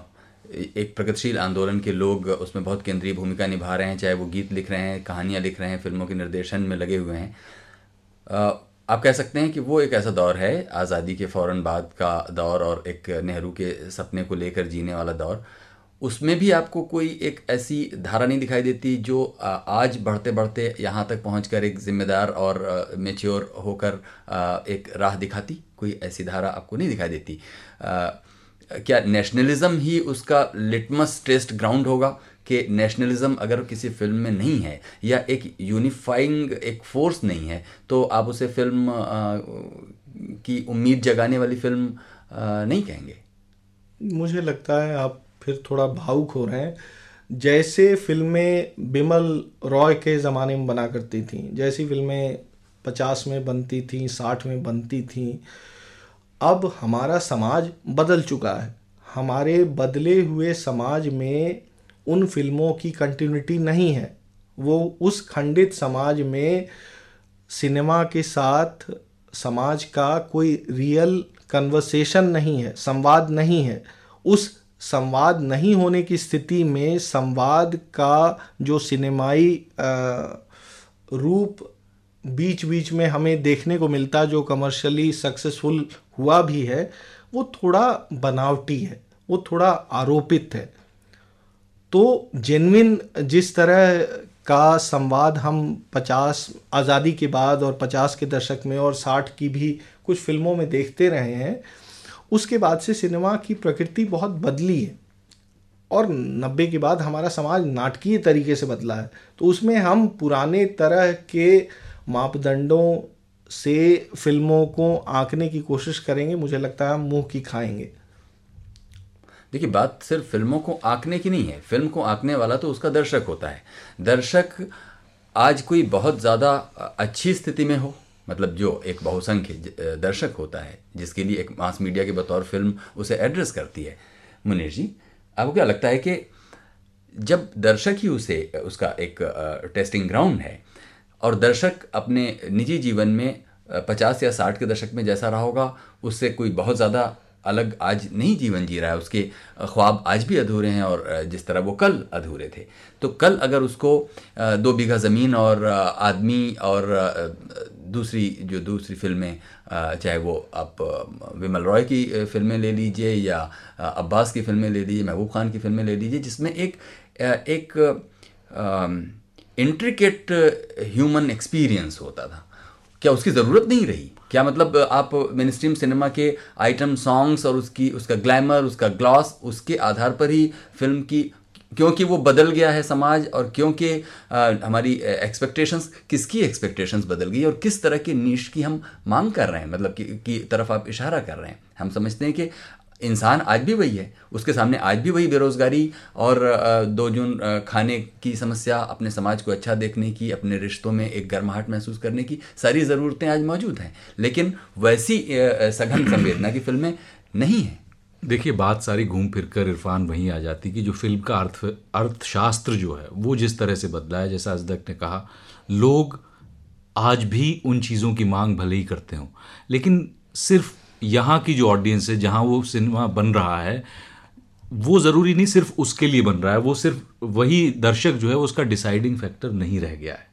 एक प्रगतिशील आंदोलन के लोग उसमें बहुत केंद्रीय भूमिका निभा रहे हैं, चाहे वो गीत लिख रहे हैं, कहानियाँ लिख रहे हैं, फ़िल्मों के निर्देशन में लगे हुए हैं। आप कह सकते हैं कि वो एक ऐसा दौर है, आज़ादी के फ़ौर बाद का दौर और एक नेहरू के सपने को लेकर जीने वाला दौर। उसमें भी आपको कोई एक ऐसी धारा नहीं दिखाई देती जो आज बढ़ते बढ़ते यहाँ तक पहुँच कर एक जिम्मेदार और मेच्योर होकर एक राह दिखाती? कोई ऐसी धारा आपको नहीं दिखाई देती। क्या नेशनलिज्म ही उसका लिटमस टेस्ट ग्राउंड होगा कि नेशनलिज्म अगर किसी फ़िल्म में नहीं है या एक यूनिफाइंग एक फोर्स नहीं है तो आप उसे फ़िल्म आ, की उम्मीद जगाने वाली फ़िल्म आ, नहीं कहेंगे? मुझे लगता है आप फिर थोड़ा भावुक हो रहे हैं। जैसे फ़िल्में बिमल रॉय के ज़माने में बना करती थी जैसी फ़िल्में पचास में बनती थी साठ में बनती थी अब हमारा समाज बदल चुका है। हमारे बदले हुए समाज में उन फ़िल्मों की कंटिन्यूटी नहीं है। वो उस खंडित समाज में सिनेमा के साथ समाज का कोई रियल कन्वर्सेशन नहीं है, संवाद नहीं है। उस संवाद नहीं होने की स्थिति में संवाद का जो सिनेमाई रूप बीच बीच में हमें देखने को मिलता, जो कमर्शियली सक्सेसफुल हुआ भी है, वो थोड़ा बनावटी है, वो थोड़ा आरोपित है। तो जेनविन जिस तरह का संवाद हम पचास, आज़ादी के बाद और पचास के दशक में और साठ की भी कुछ फ़िल्मों में देखते रहे हैं, उसके बाद से सिनेमा की प्रकृति बहुत बदली है। और नब्बे के बाद हमारा समाज नाटकीय तरीके से बदला है। तो उसमें हम पुराने तरह के मापदंडों से फ़िल्मों को आंकने की कोशिश करेंगे, मुझे लगता है मुँह की खाएँगे। देखिए, बात सिर्फ़ फ़िल्मों को आंकने की नहीं है। फ़िल्म को आंकने वाला तो उसका दर्शक होता है। दर्शक आज कोई बहुत ज़्यादा अच्छी स्थिति में हो मतलब जो एक बहुसंख्य दर्शक होता है, जिसके लिए एक मास मीडिया के बतौर फ़िल्म उसे एड्रेस करती है। मुनीर जी, आपको क्या लगता है कि जब दर्शक ही उसे, उसका एक टेस्टिंग ग्राउंड है और दर्शक अपने निजी जीवन में पचास या साठ के दशक में जैसा रहा होगा, उससे कोई बहुत ज़्यादा अलग आज नहीं जीवन जी रहा है। उसके ख्वाब आज भी अधूरे हैं और जिस तरह वो कल अधूरे थे। तो कल अगर उसको दो बीघा ज़मीन और आदमी और दूसरी, जो दूसरी फ़िल्में चाहे वो आप विमल रॉय की फ़िल्में ले लीजिए या अब्बास की फ़िल्में ले लीजिए, महबूब खान की फ़िल्में ले लीजिए, जिसमें एक एक इंट्रिकेट ह्यूमन एक्सपीरियंस होता था। क्या उसकी ज़रूरत नहीं रही? क्या मतलब आप मेन स्ट्रीम सिनेमा के आइटम सॉन्ग्स और उसकी उसका ग्लैमर उसका ग्लॉस उसके आधार पर ही फ़िल्म की क्योंकि वो बदल गया है समाज और क्योंकि हमारी एक्सपेक्टेशंस किसकी एक्सपेक्टेशंस बदल गई और किस तरह की नीश की हम मांग कर रहे हैं? मतलब की, की तरफ़ आप इशारा कर रहे हैं। हम समझते हैं कि इंसान आज भी वही है। उसके सामने आज भी वही बेरोज़गारी और दो जून खाने की समस्या, अपने समाज को अच्छा देखने की, अपने रिश्तों में एक गर्माहट महसूस करने की सारी ज़रूरतें आज मौजूद हैं। लेकिन वैसी सघन संवेदना की फ़िल्में नहीं हैं। देखिए, बात सारी घूम फिर कर इरफान वहीं आ जाती कि जो फ़िल्म का अर्थ, अर्थशास्त्र जो है, वो जिस तरह से बदला है जैसा अजदक ने कहा, लोग आज भी उन चीज़ों की मांग भले ही करते हों, लेकिन सिर्फ़ यहाँ की जो ऑडियंस है जहाँ वो सिनेमा बन रहा है वो ज़रूरी नहीं सिर्फ़ उसके लिए बन रहा है वो सिर्फ़ वही दर्शक जो है उसका डिसाइडिंग फैक्टर नहीं रह गया है।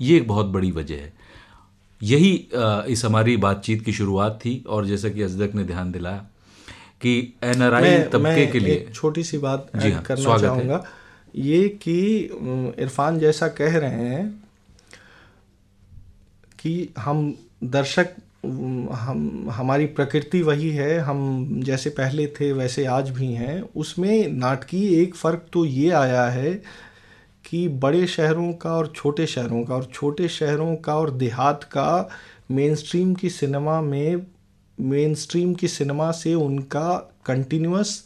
ये एक बहुत बड़ी वजह है। यही इस हमारी बातचीत की शुरुआत थी और जैसा कि अजदक ने ध्यान दिलाया कि एन आर आई तबके के लिए। छोटी सी बात जी हाँ, करना चाहूँगा। ये कि इरफान जैसा कह रहे हैं कि हम दर्शक हम हमारी प्रकृति वही है हम जैसे पहले थे वैसे आज भी हैं उसमें नाटकीय एक फ़र्क तो ये आया है कि बड़े शहरों का और छोटे शहरों का और छोटे शहरों का और देहात का मेन स्ट्रीम की सिनेमा में मेन स्ट्रीम की सिनेमा से उनका कंटिन्यूस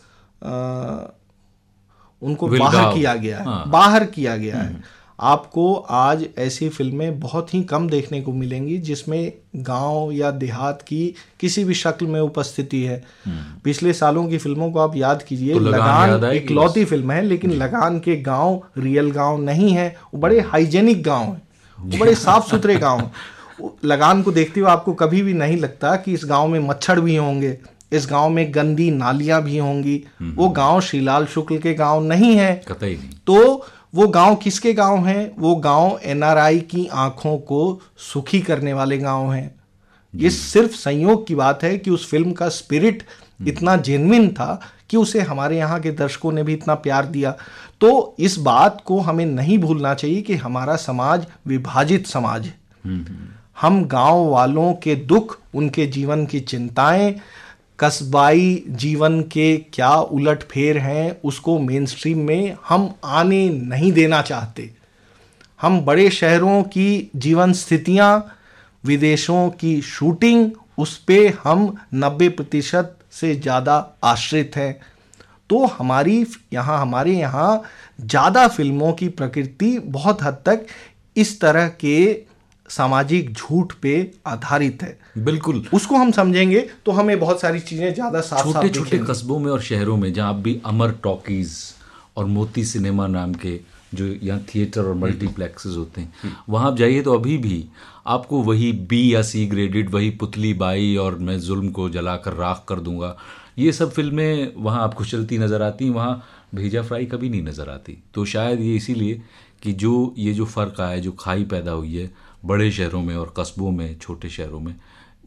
उनको बाहर किया गया है हाँ। बाहर किया गया है हम्म। आपको आज ऐसी फ़िल्में बहुत ही कम देखने को मिलेंगी जिसमें गाँव या देहात की किसी भी शक्ल में उपस्थिति है हम्म। पिछले सालों की फ़िल्मों को आप याद कीजिए तो लगान, लगान इकलौती फ़िल्म है लेकिन। लगान के गाँव रियल गाँव नहीं है वो बड़े हाइजेनिक गाँव है वो बड़े साफ़ सुथरे गाँव लगान को देखते हुए आपको कभी भी नहीं लगता कि इस गाँव में मच्छर भी होंगे इस गाँव में गंदी नालियाँ भी होंगी हम्म। वो गाँव श्रीलाल शुक्ल के गाँव नहीं है कतई नहीं तो वो गाँव किसके गाँव हैं? वो गाँव एनआरआई की आँखों को सुखी करने वाले गाँव हैं। ये सिर्फ़ संयोग की बात है कि उस फ़िल्म का स्पिरिट इतना जेनविन था कि उसे हमारे यहाँ के दर्शकों ने भी इतना प्यार दिया। तो इस बात को हमें नहीं भूलना चाहिए कि हमारा समाज विभाजित समाज है। हम गाँव वालों के दुख उनके जीवन की चिंताएँ कस्बाई जीवन के क्या उलट फेर हैं, उसको मेन स्ट्रीम में हम आने नहीं देना चाहते। हम बड़े शहरों की जीवन स्थितियाँ, विदेशों की शूटिंग उस पर हम 90 प्रतिशत से ज़्यादा आश्रित हैं। तो हमारी, यहाँ, हमारे यहाँ ज़्यादा फ़िल्मों की प्रकृति बहुत हद तक इस तरह के सामाजिक झूठ पे आधारित है। बिल्कुल। उसको हम समझेंगे तो हमें बहुत सारी चीज़ें ज़्यादा छोटे छोटे कस्बों में और शहरों में जहाँ भी अमर टॉकीज और मोती सिनेमा नाम के जो यहाँ थिएटर और मल्टीप्लेक्सेस होते हैं वहाँ आप जाइए तो अभी भी आपको वही बी या सी ग्रेडेड वही पुतली बाई और मैं जुल्म को जलाकर राख कर दूँगा। ये सब फ़िल्में वहाँ आपको चलती नज़र आती हैं वहाँ भेजा फ्राई कभी नहीं नज़र आती। तो शायद ये इसीलिए कि जो ये जो फ़र्क आया जो खाई पैदा हुई है बड़े शहरों में और कस्बों में छोटे शहरों में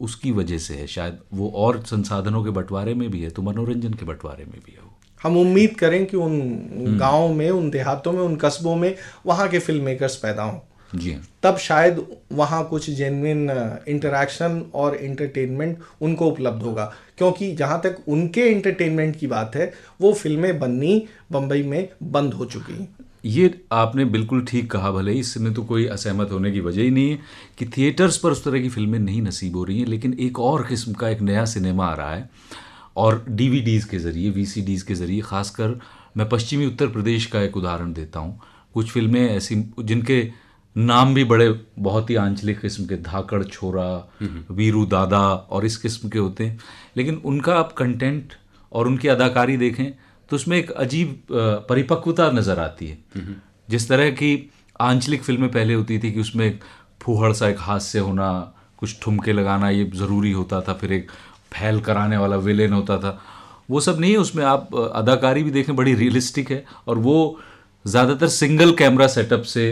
उसकी वजह से है। शायद वो और संसाधनों के बंटवारे में भी है तो मनोरंजन के बंटवारे में भी है वो। हम उम्मीद करें कि उन गाँवों में उन देहातों में उन कस्बों में वहाँ के फ़िल्म मेकर्स पैदा हों। जी हाँ। तब शायद वहाँ कुछ जेनविन इंटरेक्शन और इंटरटेनमेंट उनको उपलब्ध होगा। क्योंकि जहाँ तक उनके इंटरटेनमेंट की बात है वो फ़िल्में बननी बम्बई में बंद हो चुकी हैं। ये आपने बिल्कुल ठीक कहा भले ही इसमें तो कोई असहमत होने की वजह ही नहीं है कि थिएटर्स पर उस तरह की फ़िल्में नहीं नसीब हो रही हैं लेकिन एक और किस्म का एक नया सिनेमा आ रहा है और डीवीडीज़ के ज़रिए वीसीडीज़ के ज़रिए खासकर मैं पश्चिमी उत्तर प्रदेश का एक उदाहरण देता हूँ। कुछ फ़िल्में ऐसी जिनके नाम भी बड़े बहुत ही आंचलिक किस्म के धाकड़ छोरा वीरू दादा और इस किस्म के होते हैं लेकिन उनका आप कंटेंट और उनकी अदाकारी देखें तो उसमें एक अजीब परिपक्वता नज़र आती है। जिस तरह की आंचलिक फ़िल्में पहले होती थी कि उसमें एक फूहड़ सा एक हास्य होना कुछ ठुमके लगाना ये ज़रूरी होता था फिर एक फैल कराने वाला विलेन होता था। वो सब नहीं है उसमें आप अदाकारी भी देखें बड़ी रियलिस्टिक है और वो ज़्यादातर सिंगल कैमरा सेटअप से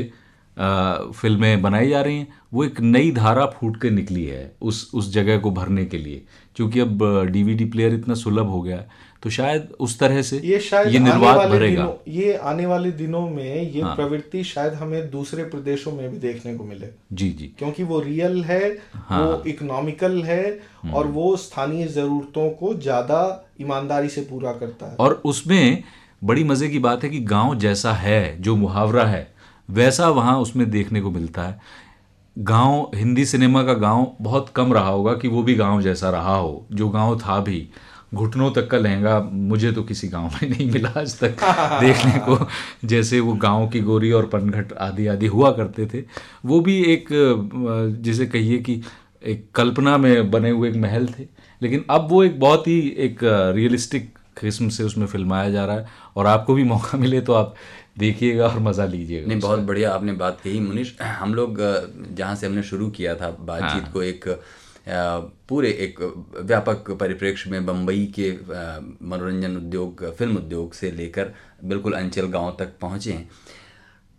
फ़िल्में बनाई जा रही हैं। वो एक नई धारा फूट के निकली है उस उस जगह को भरने के लिए। क्योंकि अब डीवीडी प्लेयर इतना सुलभ हो गया है तो शायद उस तरह से ये शायद ये आने वाले भरेगा। दिनों ये आने वाले दिनों में ये हाँ। प्रवृत्ति शायद हमें दूसरे प्रदेशों में भी देखने को मिले जी जी क्योंकि वो रियल है हाँ। वो इकोनॉमिकल है हम्म। और वो स्थानीय जरूरतों को ज़्यादा ईमानदारी से पूरा करता है और उसमें बड़ी मज़े की बात है कि गाँव जैसा है जो मुहावरा है वैसा वहाँ उसमें देखने को मिलता है गाँव हिंदी सिनेमा का गाँव बहुत कम रहा होगा कि वो भी गाँव जैसा रहा हो जो गाँव था भी घुटनों तक का लहंगा मुझे तो किसी गाँव में नहीं मिला आज तक देखने को। जैसे वो गाँव की गोरी और पनघट आदि आदि हुआ करते थे। वो भी एक जिसे कहिए कि एक कल्पना में बने हुए एक महल थे। लेकिन अब वो एक बहुत ही एक रियलिस्टिक किस्म से उसमें फिल्माया जा रहा है। और आपको भी मौका मिले तो आप देखिएगा और मज़ा लीजिएगा नहीं बहुत बढ़िया आपने बात कही। मुनीश हम लोग जहाँ से हमने शुरू किया था हाँ। बातचीत को एक पूरे एक व्यापक परिप्रेक्ष्य में बम्बई के मनोरंजन उद्योग, फ़िल्म उद्योग से लेकर बिल्कुल अंचल गाँव तक पहुँचे हैं।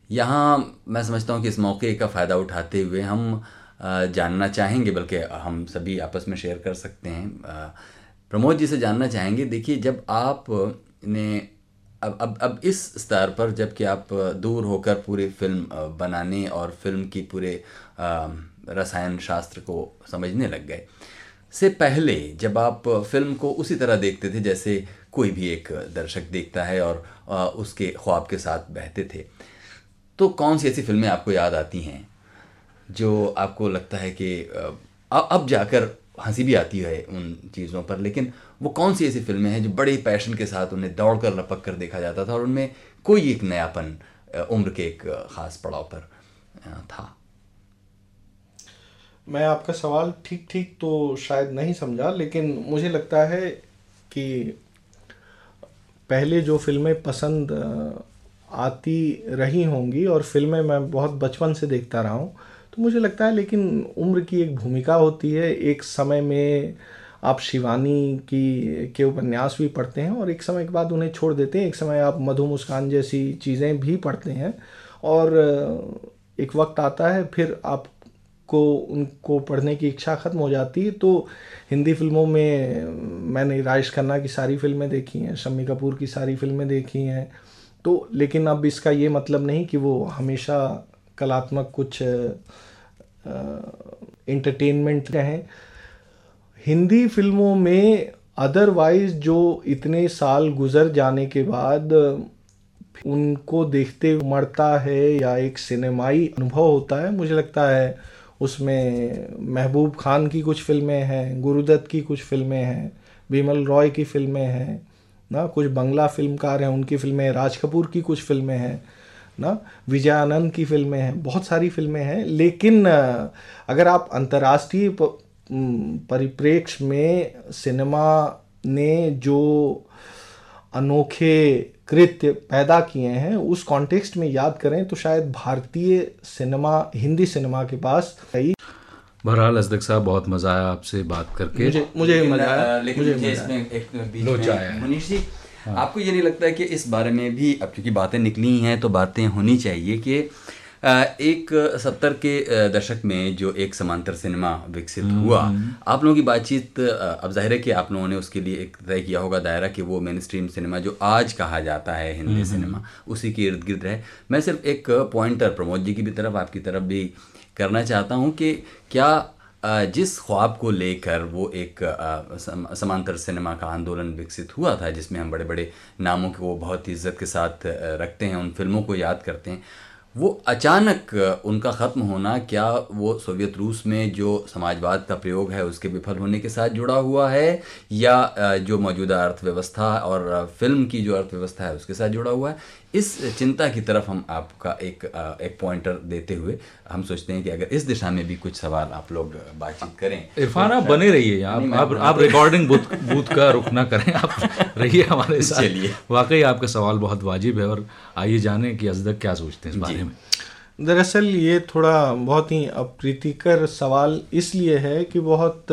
यहाँ मैं समझता हूँ कि इस मौके का फ़ायदा उठाते हुए हम जानना चाहेंगे, बल्कि हम सभी आपस में शेयर कर सकते हैं। प्रमोद जी से जानना चाहेंगे, देखिए जब आप ने, अब अब अब इस स्तर पर जबकि आप दूर होकर पूरी फ़िल्म बनाने और फ़िल्म की पूरे रसायन शास्त्र को समझने लग गए। से पहले जब आप फ़िल्म को उसी तरह देखते थे जैसे कोई भी एक दर्शक देखता है और उसके ख्वाब के साथ बहते थे। तो कौन सी ऐसी फ़िल्में आपको याद आती हैं जो आपको लगता है कि अब जाकर हँसी भी आती है उन चीज़ों पर, लेकिन वो कौन सी ऐसी फ़िल्में हैं जो बड़े पैशन के साथ उन्हें दौड़ कर लपक कर देखा जाता था और उनमें कोई एक नयापन उम्र के एक खास पड़ाव पर था? मैं आपका सवाल ठीक ठीक तो शायद नहीं समझा, लेकिन मुझे लगता है कि पहले जो फ़िल्में पसंद आती रही होंगी और फ़िल्में मैं बहुत बचपन से देखता रहा हूँ तो मुझे लगता है लेकिन उम्र की एक भूमिका होती है। एक समय में आप शिवानी की, के उपन्यास भी पढ़ते हैं और एक समय के बाद उन्हें छोड़ देते हैं। एक समय आप मधु मुस्कान जैसी चीज़ें भी पढ़ते हैं और एक वक्त आता है, फिर आप को, उनको पढ़ने की इच्छा ख़त्म हो जाती है तो हिंदी फ़िल्मों में, मैंने राजेश खन्ना की सारी फ़िल्में देखी हैं, शम्मी कपूर की सारी फ़िल्में देखी हैं। तो लेकिन अब इसका ये मतलब नहीं कि वो हमेशा कलात्मक कुछ इंटरटेनमेंट रहें। हिंदी फ़िल्मों में अदरवाइज़ जो इतने साल गुजर जाने के बाद, उनको देखते मरता है या एक सिनेमाई अनुभव होता है, मुझे लगता है उसमें महबूब खान की कुछ फ़िल्में हैं, गुरुदत्त की कुछ फ़िल्में हैं विमल रॉय की फ़िल्में हैं, ना, कुछ बंगला फिल्मकार हैं, उनकी फ़िल्में, राज कपूर की कुछ फ़िल्में हैं, ना विजय आनंद की फ़िल्में हैं, बहुत सारी फ़िल्में हैं, लेकिन अगर आप अंतर्राष्ट्रीय परिप्रेक्ष्य में सिनेमा ने जो अनोखे कृत्य पैदा किए हैं उस कॉन्टेक्स्ट में याद करें तो शायद भारतीय सिनेमा हिंदी सिनेमा के पास कई बहरहाल अजदक साहब बहुत मज़ा आया आपसे बात करके। मुझे मुझे मज़ा आया। लेकिन मुझे, मुझे इसमें एक बीच में मनीष जी हाँ। आपको ये नहीं लगता है कि इस बारे में भी अब क्योंकि बातें निकली हैं तो बातें होनी चाहिए कि एक सत्तर के दशक में जो एक समांतर सिनेमा विकसित हम्म, हुआ हम्म। आप लोगों की बातचीत अब ज़ाहिर है कि आप लोगों ने उसके लिए एक तय किया होगा दायरा कि वो मेन स्ट्रीम सिनेमा जो आज कहा जाता है हिंदी हम्म, सिनेमा उसी के इर्द गिर्द रहे मैं सिर्फ़ एक पॉइंटर प्रमोद जी की भी तरफ़ आपकी तरफ़ भी करना चाहता हूँ कि क्या जिस ख्वाब को लेकर वो एक समांतर सिनेमा का आंदोलन विकसित हुआ था जिसमें हम बड़े बड़े नामों को बहुत इज़्ज़त के साथ रखते हैं उन फ़िल्मों को याद करते हैं वो अचानक उनका ख़त्म होना क्या वो सोवियत रूस में जो समाजवाद का प्रयोग है उसके विफल होने के साथ जुड़ा हुआ है? या जो मौजूदा अर्थव्यवस्था और फ़िल्म की जो अर्थव्यवस्था है उसके साथ जुड़ा हुआ है? इस चिंता की तरफ़ हम आपका एक एक पॉइंटर देते हुए हम सोचते हैं कि अगर इस दिशा में भी कुछ सवाल आप लोग बातचीत करें इरफान आप बने रहिए। आप आप, आप रिकॉर्डिंग बूथ बूथ का रुख ना करें। आप रहिए हमारे साथ। चलिए। वाकई आपका सवाल बहुत वाजिब है और आइए जाने कि अजदक क्या सोचते हैं इस बारे में। दरअसल ये थोड़ा बहुत ही अप्रीतिकर सवाल इसलिए है कि बहुत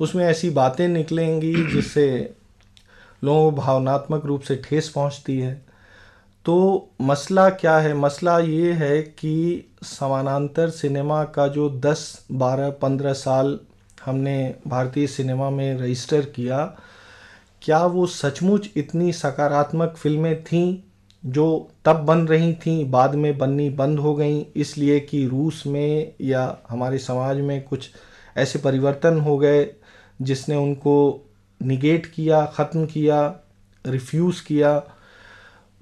उसमें ऐसी बातें निकलेंगी जिससे लोगों को भावनात्मक रूप से ठेस पहुँचती है। तो मसला क्या है? मसला ये है कि समानांतर सिनेमा का जो 10, 12, 15 साल हमने भारतीय सिनेमा में रजिस्टर किया क्या वो सचमुच इतनी सकारात्मक फ़िल्में थीं जो तब बन रही थीं बाद में बननी बंद हो गई? इसलिए कि रूस में या हमारे समाज में कुछ ऐसे परिवर्तन हो गए जिसने उनको निगेट किया ख़त्म किया रिफ्यूज़ किया।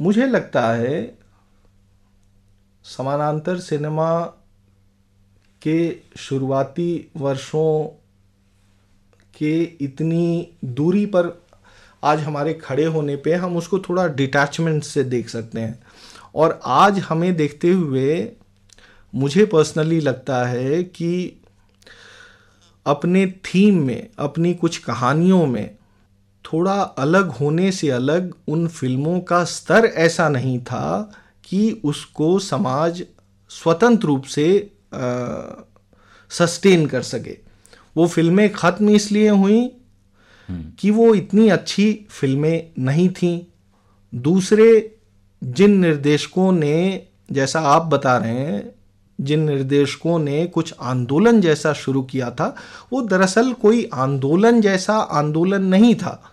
मुझे लगता है समानांतर सिनेमा के शुरुआती वर्षों के इतनी दूरी पर आज हमारे खड़े होने पे हम उसको थोड़ा डिटैचमेंट से देख सकते हैं। और आज हमें देखते हुए मुझे पर्सनली लगता है कि अपने थीम में, अपनी कुछ कहानियों में थोड़ा अलग होने से अलग उन फ़िल्मों का स्तर ऐसा नहीं था कि उसको समाज स्वतंत्र रूप से सस्टेन कर सके। वो फ़िल्में ख़त्म इसलिए हुई हम्म। कि वो इतनी अच्छी फ़िल्में नहीं थीं। दूसरे जिन निर्देशकों ने जैसा आप बता रहे हैं जिन निर्देशकों ने कुछ आंदोलन जैसा शुरू किया था वो दरअसल कोई आंदोलन जैसा आंदोलन नहीं था।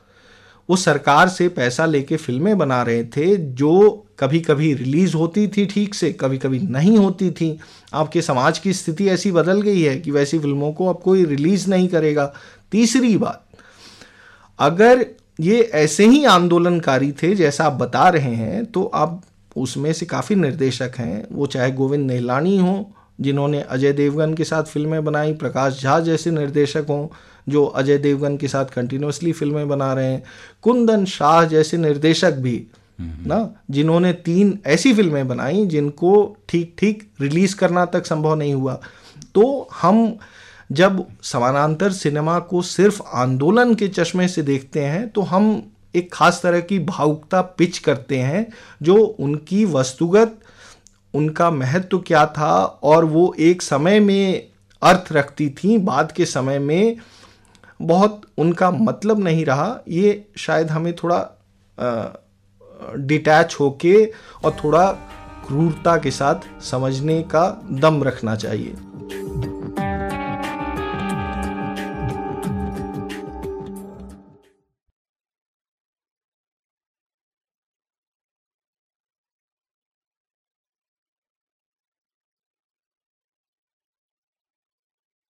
वो सरकार से पैसा लेके फ़िल्में बना रहे थे, जो कभी कभी रिलीज़ होती थी ठीक से कभी कभी नहीं होती थी। आपके समाज की स्थिति ऐसी बदल गई है कि वैसी फ़िल्मों को अब कोई रिलीज़ नहीं करेगा। तीसरी बात, अगर ये ऐसे ही आंदोलनकारी थे जैसा आप बता रहे हैं तो आप उसमें से काफ़ी निर्देशक हैं। वो चाहे गोविंद नेहलानी हों जिन्होंने अजय देवगन के साथ फ़िल्में बनाई प्रकाश झा जैसे निर्देशक हों जो अजय देवगन के साथ कंटिन्यूसली फ़िल्में बना रहे हैं। कुंदन शाह जैसे निर्देशक भी ना जिन्होंने तीन ऐसी फ़िल्में बनाई जिनको ठीक ठीक रिलीज़ करना तक संभव नहीं हुआ। तो हम जब समानांतर सिनेमा को सिर्फ़ आंदोलन के चश्मे से देखते हैं तो हम एक खास तरह की भावुकता पिच करते हैं जो उनकी वस्तुगत उनका महत्व क्या था और वो एक समय में अर्थ रखती थी, बाद के समय में बहुत उनका मतलब नहीं रहा। ये शायद हमें थोड़ा डिटैच होके और थोड़ा क्रूरता के साथ समझने का दम रखना चाहिए।